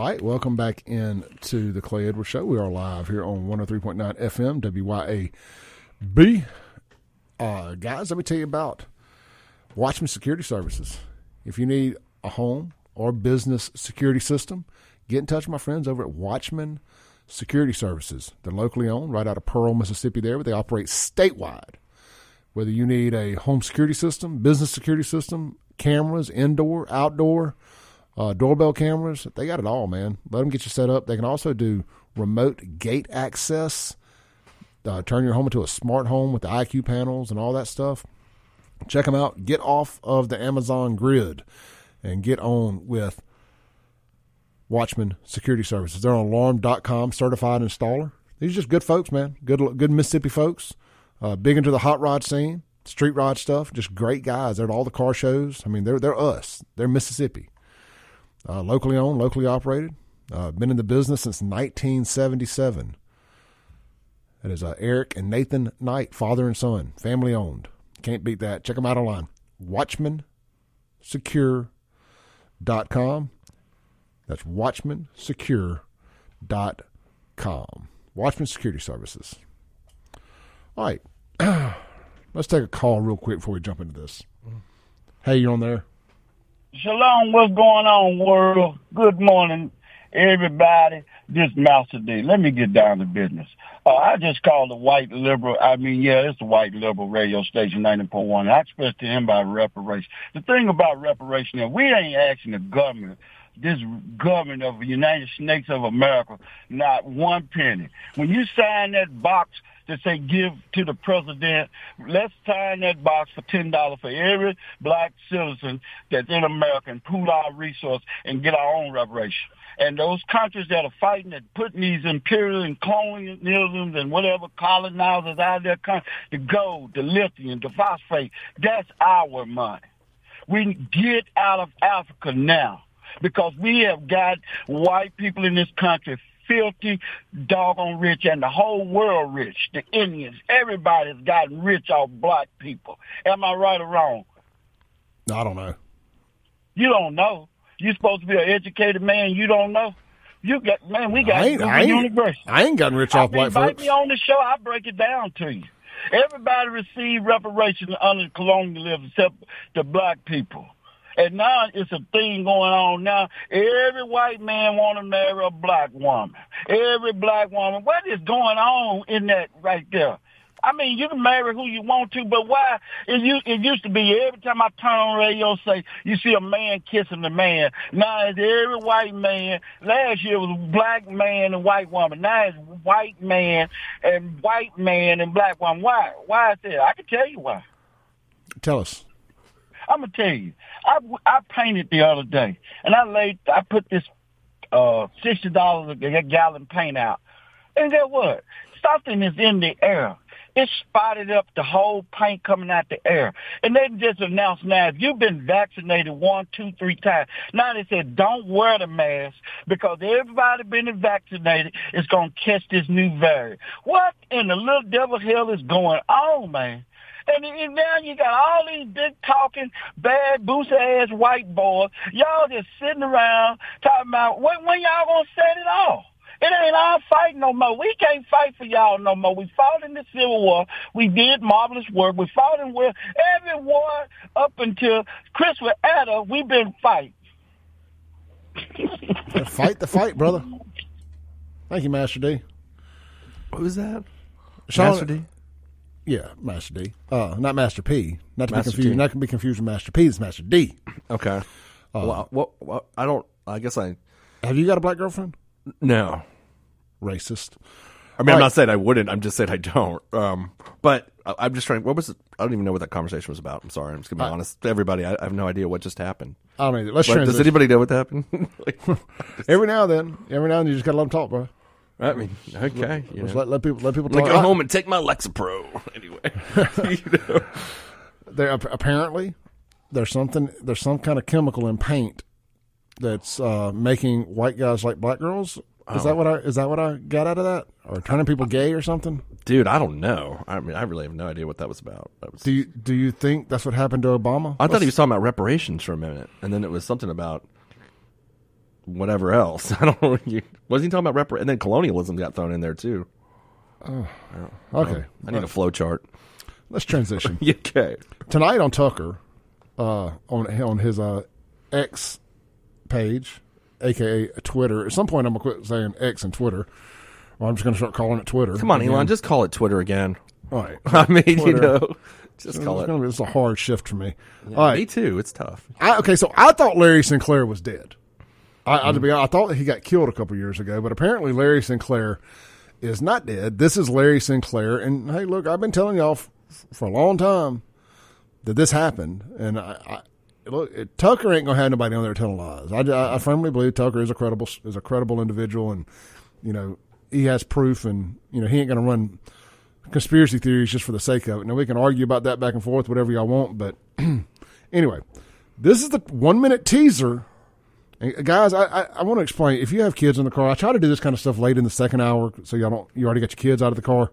All right, welcome back in to the Clay Edwards Show. We are live here on 103.9 FM, WYAB. Uh, guys, let me tell you about Watchman Security Services. If you need a home or business security system, get in touch with my friends over at Watchman Security Services. They're locally owned, right out of Pearl, Mississippi, there, but they operate statewide. Whether you need a home security system, business security system, cameras, indoor, outdoor, uh, doorbell cameras. They got it all, man. Let them get you set up. They can also do remote gate access, uh, turn your home into a smart home with the IQ panels and all that stuff. Check them out. Get off of the Amazon grid and get on with Watchman Security Services. They're on alarm.com, certified installer. These are just good folks, man. Good, good Mississippi folks. Uh, big into the hot rod scene, street rod stuff. Just great guys. They're at all the car shows. I mean, they're they're us. They're Mississippi. Uh, locally owned, locally operated. Uh, been in the business since 1977. That is uh, Eric and Nathan Knight, father and son, family owned. Can't beat that. Check them out online. WatchmanSecure.com. That's WatchmanSecure.com. Watchman Security Services. All right. Let's take a call real quick before we jump into this. Hey, you on there? Shalom, what's going on, world? Good morning, everybody. This Master D. Let me get down to business. Uh, I just called the white liberal. I mean, yeah, it's the white liberal radio station 90.1. I expressed to him about reparation. The thing about reparation is we ain't asking the government this government of the United States of America not one penny. When you sign that box that say give to the president, let's sign that box for ten dollars for every black citizen that's in America and pool our resources and get our own reparation. And those countries that are fighting and putting these imperial and colonialisms and whatever colonizers out there, the gold, the lithium, the phosphate, that's our money. We get out of Africa now because we have got white people in this country filthy, doggone rich, and the whole world rich. The Indians, everybody's gotten rich off black people. Am I right or wrong? I don't know. You don't know. You're supposed to be an educated man. You don't know. You got man. We got I ain't, I ain't, university. I ain't gotten rich off black folks. Invite me on the show. I break it down to you. Everybody received reparations under colonialism except the black people. And now it's a thing going on now. Every white man want to marry a black woman. Every black woman. What is going on in that right there? I mean, you can marry who you want to, but why? It used, it used to be every time I turn on radio, say you see a man kissing a man. Now it's every white man. Last year was black man and white woman. Now it's white man and white man and black woman. Why? Why is that? I can tell you why. Tell us. I'm gonna tell you. I I painted the other day, and I laid I put this uh sixty dollars a gallon paint out, and guess what? Something is in the air. It spotted up the whole paint coming out the air. And they just announced now, if you've been vaccinated one, two, three times, now they said don't wear the mask because everybody been vaccinated is to catch this new variant. What in the little devil hell is going on, man? And, and now you got all these big talking, bad, boost ass white boys. Y'all just sitting around talking about when, when y'all gonna set it off. It ain't our fight no more. We can't fight for y'all no more. We fought in the Civil War. We did marvelous work. We fought in war. Every war up until Christopher Adder, we've been fighting. fight the fight, brother. Thank you, Master D. What was that? Shaun, Master D? Yeah, Master D. Uh, not Master P. Not to Master be confused. T. Not to be confused with Master P. It's Master D. Okay. Uh, well, what, what? I don't. I guess I. Have you got a black girlfriend? No. Racist. I mean, I'm Right. not saying I wouldn't. I'm just saying I don't. Um, but I- I'm just trying. What was it? I don't even know what that conversation was about. I'm sorry. I'm just gonna be Uh, honest. Everybody, I, I have no idea what just happened. I don't know. Let's What- does anybody know what happened? Like, Every now and then, every now and then, you just gotta let them talk, bro. I mean, okay. You know. let, let people let people I'm gonna talk. go home and take my Lexapro anyway. you know? there apparently there's something there's some kind of chemical in paint that's uh, making white guys like black girls. Is that what I is that what I got out of that, or turning people gay or something? Dude, I don't know. I mean, I really have no idea what that was about. That was, Do you do you think that's what happened to Obama? I thought he was talking about reparations for a minute, and then it was something about whatever else. I don't know. You, wasn't he talking about repar- and then colonialism got thrown in there too. Okay, I need a flow chart. let's transition. okay. Tonight on Tucker, uh, on on his uh, X page, aka Twitter. At some point, I'm gonna quit saying X and Twitter. Or I'm just gonna start calling it Twitter. Come on, again. Elon, just call it Twitter again. all right. I mean, you know, just It's call it. gonna be, it's a hard shift for me. All right. Me too. It's tough. I, okay, so I thought Larry Sinclair was dead. I, I, to mm-hmm. be honest, I thought that he got killed a couple years ago, but apparently Larry Sinclair is not dead. This is Larry Sinclair, and hey, look, I've been telling y'all f- for a long time that this happened, and I, I look, it, Tucker ain't gonna have nobody on there telling lies. I, I, I firmly believe Tucker is a credible is a credible individual, and you know he has proof, and you know he ain't gonna run conspiracy theories just for the sake of it. Now we can argue about that back and forth, whatever y'all want, but anyway, this is the one minute teaser. And guys, I, I, I want to explain. If you have kids in the car, I try to do this kind of stuff late in the second hour, so y'all don't. You already got your kids out of the car.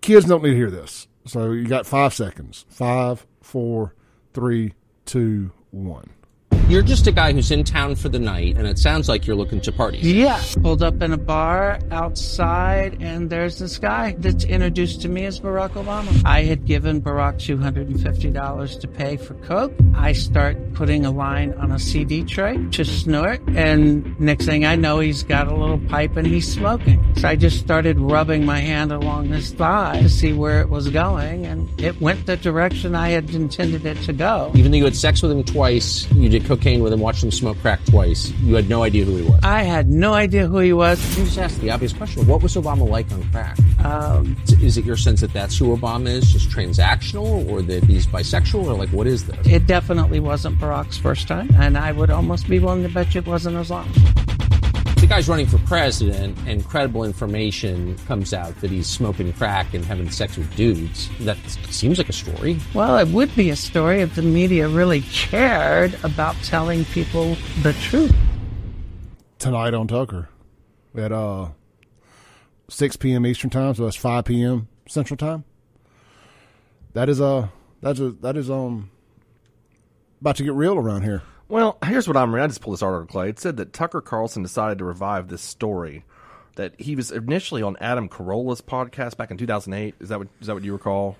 Kids don't need to hear this, so you got five seconds. Five, four, three, two, one. You're just a guy who's in town for the night, and it sounds like you're looking to party. Yeah. Pulled up in a bar outside, and there's this guy that's introduced to me as Barack Obama. I had given Barack $250 to pay for Coke. I start putting a line on a CD tray to snort, and next thing I know, he's got a little pipe and he's smoking. So I just started rubbing my hand along his thigh to see where it was going, and it went the direction I had intended it to go. Even though you had sex with him twice, you did cocaine with him, watched him smoke crack twice, you had no idea who he was. I had no idea who he was. You just asked the obvious question: What was Obama like on crack? Um, Is it your sense that that's who Obama is, just transactional, or that he's bisexual, or like what is this? It definitely wasn't Barack's first time, and I would almost be willing to bet you it wasn't Islam. The guy's running for president, and credible information comes out that he's smoking crack and having sex with dudes. That seems like a story. Well, it would be a story if the media really cared about telling people the truth. Tonight on Tucker, at uh, six p.m. Eastern time, so that's five p.m. Central time. That is uh, that's a, that is um, about to get real around here. Well, here's what I'm reading. I just pulled this article, Clay. It said that Tucker Carlson decided to revive this story. That he was initially on Adam Carolla's podcast back in 2008. Is that what is that what you recall?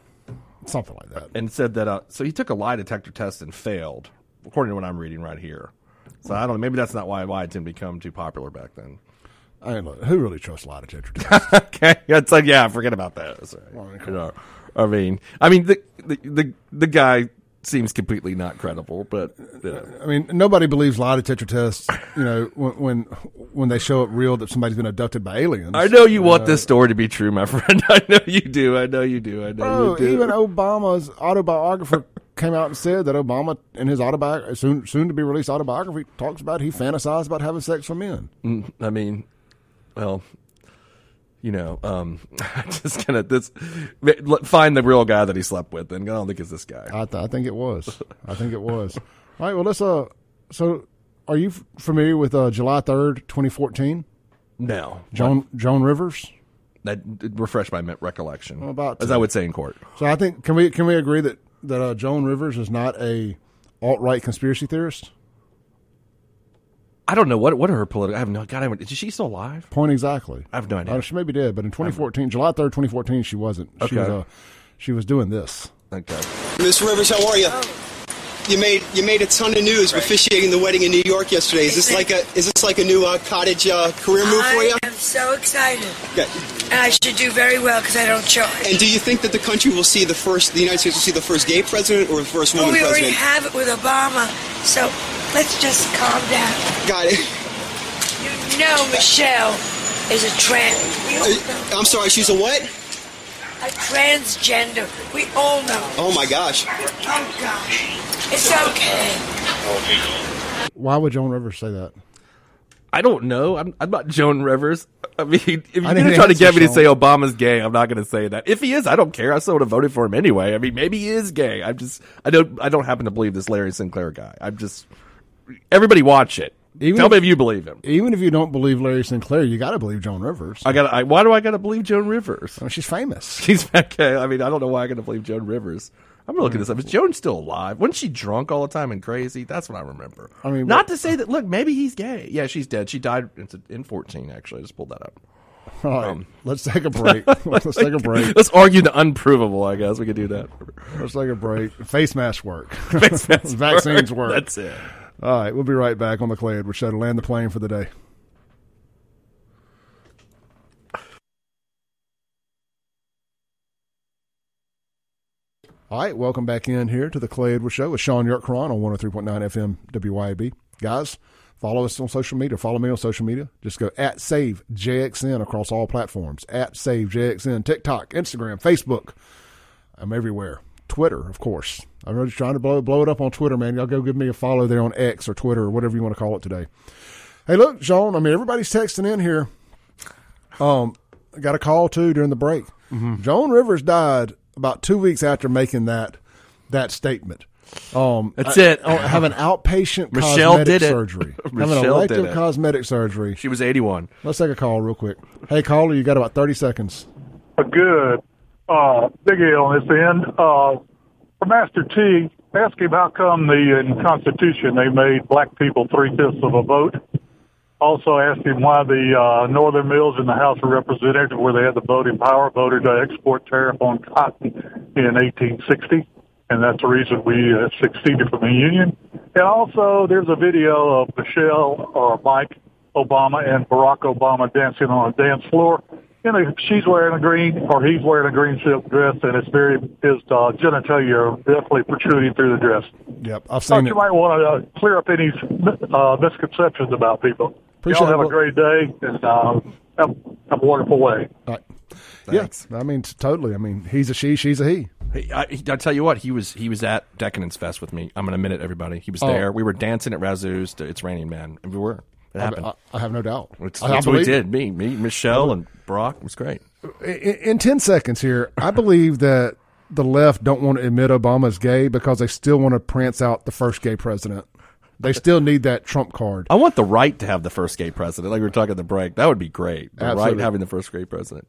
Something like that. And said that uh, so he took a lie detector test and failed, according to what I'm reading right here. So I don't know. Maybe that's not why why it didn't become too popular back then. I mean, look, who really trusts lie detector tests? okay, it's like yeah, forget about that. Right. Know, I mean, I mean the the the, the guy seems completely not credible, but you know. I mean, nobody believes lie detector tests. You know, when when, when they show up real that somebody's been abducted by aliens. I know you want this story to be true, my friend. I know you do. I know you do. I know Bro, you do. even Obama's autobiographer came out and said that Obama, in his autobiography, soon soon to be released autobiography, talks about he fantasized about having sex with men. Mm, I mean, well, you know, um, just gonna this find the real guy that he slept with, and I don't think it's this guy. I, th- I think it was. I think it was. All right. Well, let's. Uh, so, are you f- familiar with uh, July third, twenty fourteen? No, Joan Joan Rivers. that refreshed my recollection. about as. I would say in court. So I think can we can we agree that that uh, Joan Rivers is not a alt right conspiracy theorist? I don't know what what are her political. I have no. God, I haven't, is she still alive? Point exactly. I have no idea. Uh, she may be dead, but in 2014, July 3rd, 2014, she wasn't. She was Okay. uh, she was doing this. Okay. Miss Rivers, how are you? You made you made a ton of news officiating the wedding in New York yesterday. Is this like a is this like a new uh, cottage uh, career move for you? I am so excited. Okay. And I should do very well because I don't charge. And do you think that the country will see the first, the United States will see the first gay president or the first Well, woman we already have it with Obama, so let's just calm down. Got it. You know Michelle is a trans. We all know. Uh, I'm sorry, she's a what? A transgender. We all know. Oh my gosh. Oh, gosh. It's okay. Why would Joan Rivers say that? I don't know. I'm, I'm not Joan Rivers. I mean, if you're going to try to answer, get me to say Obama's gay, I'm not going to say that. If he is, I don't care. I still would have voted for him anyway. I mean, maybe he is gay. I'm just, I don't, I don't happen to believe this Larry Sinclair guy. I'm just, everybody watch it. Even Tell if- me if you believe him. Even if you don't believe Larry Sinclair, you got to believe Joan Rivers. I got. I, why do I got to believe Joan Rivers? I mean, she's famous. She's okay. I mean, I don't know why I got to believe Joan Rivers. I'm gonna look at this up. Is Joan still alive? Wasn't she drunk all the time and crazy? That's what I remember. I mean, not but- to say that. Look, maybe he's gay. Yeah, she's dead. She died in, in 14. Actually, I just pulled that up. All right, um, let's take a break. let's take a break. Let's argue the unprovable. I guess we could do that. Let's take a break. Face mask work. Face masks Vaccines work. That's it. All right, we'll be right back on the Clay Edwards Show to land the plane for the day. All right, welcome back in here to the Clay Edwards Show with Shaun Yurtkuran on 103.9 FM WYAB. Guys, follow us on social media. Follow me on social media. Just go at Save JXN across all platforms. At Save JXN, TikTok, Instagram, Facebook. I'm everywhere. Twitter, of course. I'm just trying to blow blow it up on Twitter, man. Y'all go give me a follow there on X or Twitter or whatever you want to call it today. Hey, look, Shaun. I mean, everybody's texting in here. Um, I got a call too during the break. Joan Rivers died about two weeks after making that that statement. Um, That's it. I, have an outpatient Michelle cosmetic did it. surgery. having Michelle did elective it. cosmetic surgery. She was 81. Let's take a call real quick. Hey, caller, you got about thirty seconds. good. Uh, Big A on this end. Uh, for Master T, ask him how come the in Constitution they made black people three fifths of a vote. Also ask him why the uh, Northern Mills in the House of Representatives, where they had the voting power, voted to export tariff on cotton in 1860, and that's the reason we uh, succeeded from the Union. And also, there's a video of Michelle or Mike Obama and Barack Obama dancing on a dance floor. You know, she's wearing a green or he's wearing a green silk dress, and it's very his uh, genitalia are definitely protruding through the dress. Yep, I've Thought seen you might want to uh, clear up any uh, misconceptions about people. Appreciate Y'all have it. a great day and uh, have, have a wonderful way. All right. Thanks. Yeah, I mean, totally. I mean, he's a she, she's a he. Hey, I, I tell you what, he was he was at Decadence Fest with me. I'm gonna admit it, everybody. He was there. We were dancing at Razzoo's. It's Raining Man. We were. It happened. I, I have no doubt. It's, I, that's what we believe- did. Me, me, Michelle, and Brock. It was great. In, in 10 seconds here, I believe that the left don't want to admit Obama's gay because they still want to prance out the first gay president. They still need that Trump card. I want the right to have the first gay president. Like we were talking at the break. That would be great. The right having the first gay president.